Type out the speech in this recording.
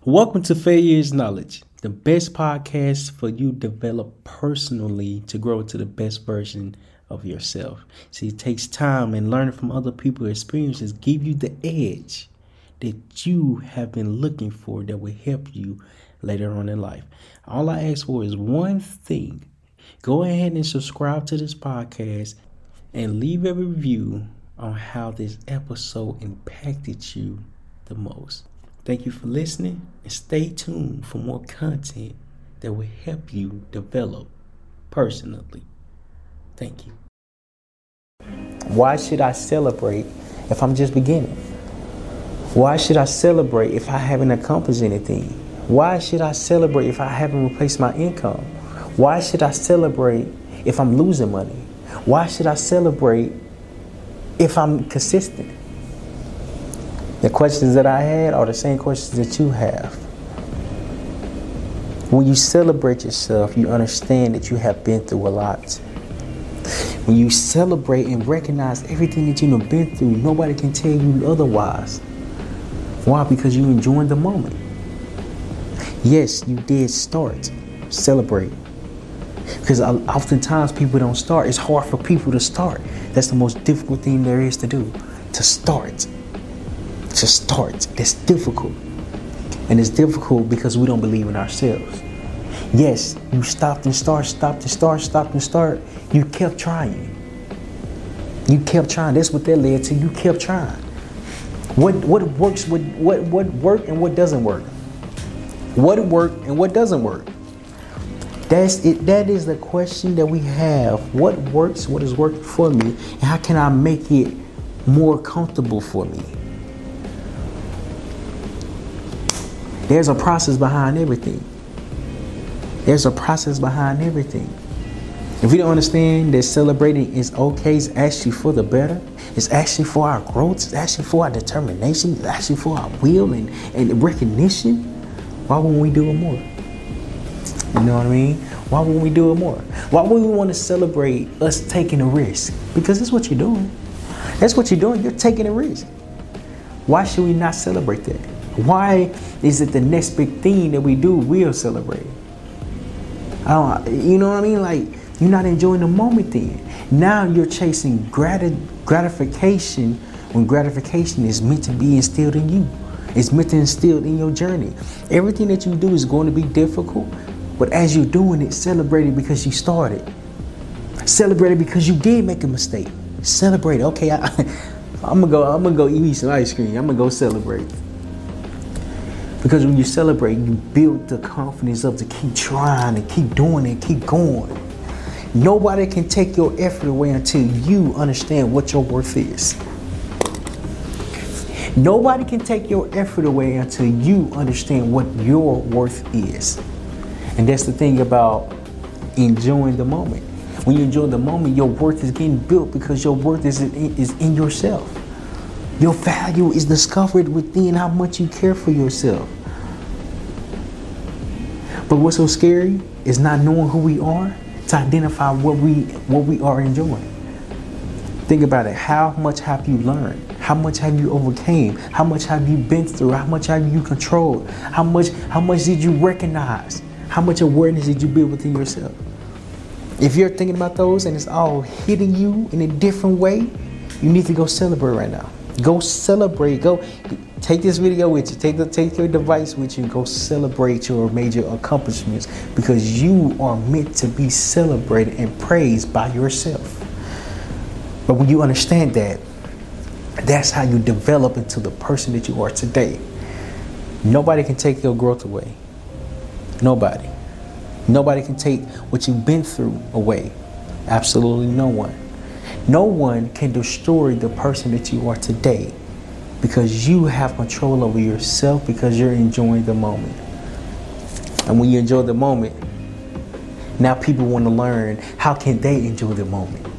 Welcome to Failure is Knowledge, the best podcast for you develop personally to grow into the best version of yourself. See, it takes time and learning from other people's experiences give you the edge that you have been looking for that will help you later on in life. All I ask for is one thing. Go ahead and subscribe to this podcast and leave a review on how this episode impacted you the most. Thank you for listening and stay tuned for more content that will help you develop personally. Thank you. Why should I celebrate if I'm just beginning? Why should I celebrate if I haven't accomplished anything? Why should I celebrate if I haven't replaced my income? Why should I celebrate if I'm losing money? Why should I celebrate if I'm consistent? The questions that I had are the same questions that you have. When you celebrate yourself, you understand that you have been through a lot. When you celebrate and recognize everything that you've been through, nobody can tell you otherwise. Why? Because you enjoying the moment. Yes, you did start. Celebrate. Because oftentimes people don't start. It's hard for people to start. That's the most difficult thing there is to do. To start to start. That's difficult. And it's difficult because we don't believe in ourselves. Yes, you stopped and start, stopped and start, stopped and start. You kept trying. You kept trying. That's what that led to. You kept trying. What what works, what what what work and what doesn't work? What work and what doesn't work? That's it. That is the question that we have. What works, what is working for me, and how can I make it more comfortable for me? There's a process behind everything. There's a process behind everything. If you don't understand that celebrating is okay, it's actually for the better, it's actually for our growth, it's actually for our determination, it's actually for our will and, and recognition, why wouldn't we do it more? You know what I mean? Why wouldn't we do it more? Why would we want to celebrate us taking a risk? Because that's what you're doing. That's what you're doing. You're taking a risk. Why should we not celebrate that? Why is it the next big thing that we do we'll celebrate? I don't, you know what I mean? Like you're not enjoying the moment then. Now you're chasing grati- gratification when gratification is meant to be instilled in you. It's meant to instilled in your journey. Everything that you do is going to be difficult, but as you're doing it, celebrate it because you started. Celebrate it because you did make a mistake. Celebrate. Okay, I, I'm gonna go. I'm gonna go eat me some ice cream. I'm gonna go celebrate. Because when you celebrate, you build the confidence up to keep trying and keep doing it, keep going. Nobody can take your effort away until you understand what your worth is. Nobody can take your effort away until you understand what your worth is. And that's the thing about enjoying the moment. When you enjoy the moment, your worth is getting built because your worth is in, is in yourself. Your value is discovered within how much you care for yourself. But what's so scary is not knowing who we are to identify what we what we are enjoying. Think about it. How much have you learned? How much have you overcame? How much have you been through? How much have you controlled? How much how much did you recognize? How much awareness did you build within yourself? If you're thinking about those and it's all hitting you in a different way, you need to go celebrate right now. Go celebrate. Go take this video with you. Take the take your device with you. Go celebrate your major accomplishments because you are meant to be celebrated and praised by yourself. But when you understand that, that's how you develop into the person that you are today. Nobody can take your growth away. Nobody. Nobody can take what you've been through away. Absolutely no one. No one can destroy the person that you are today because you have control over yourself because you're enjoying the moment. And when you enjoy the moment, now people want to learn how can they enjoy the moment.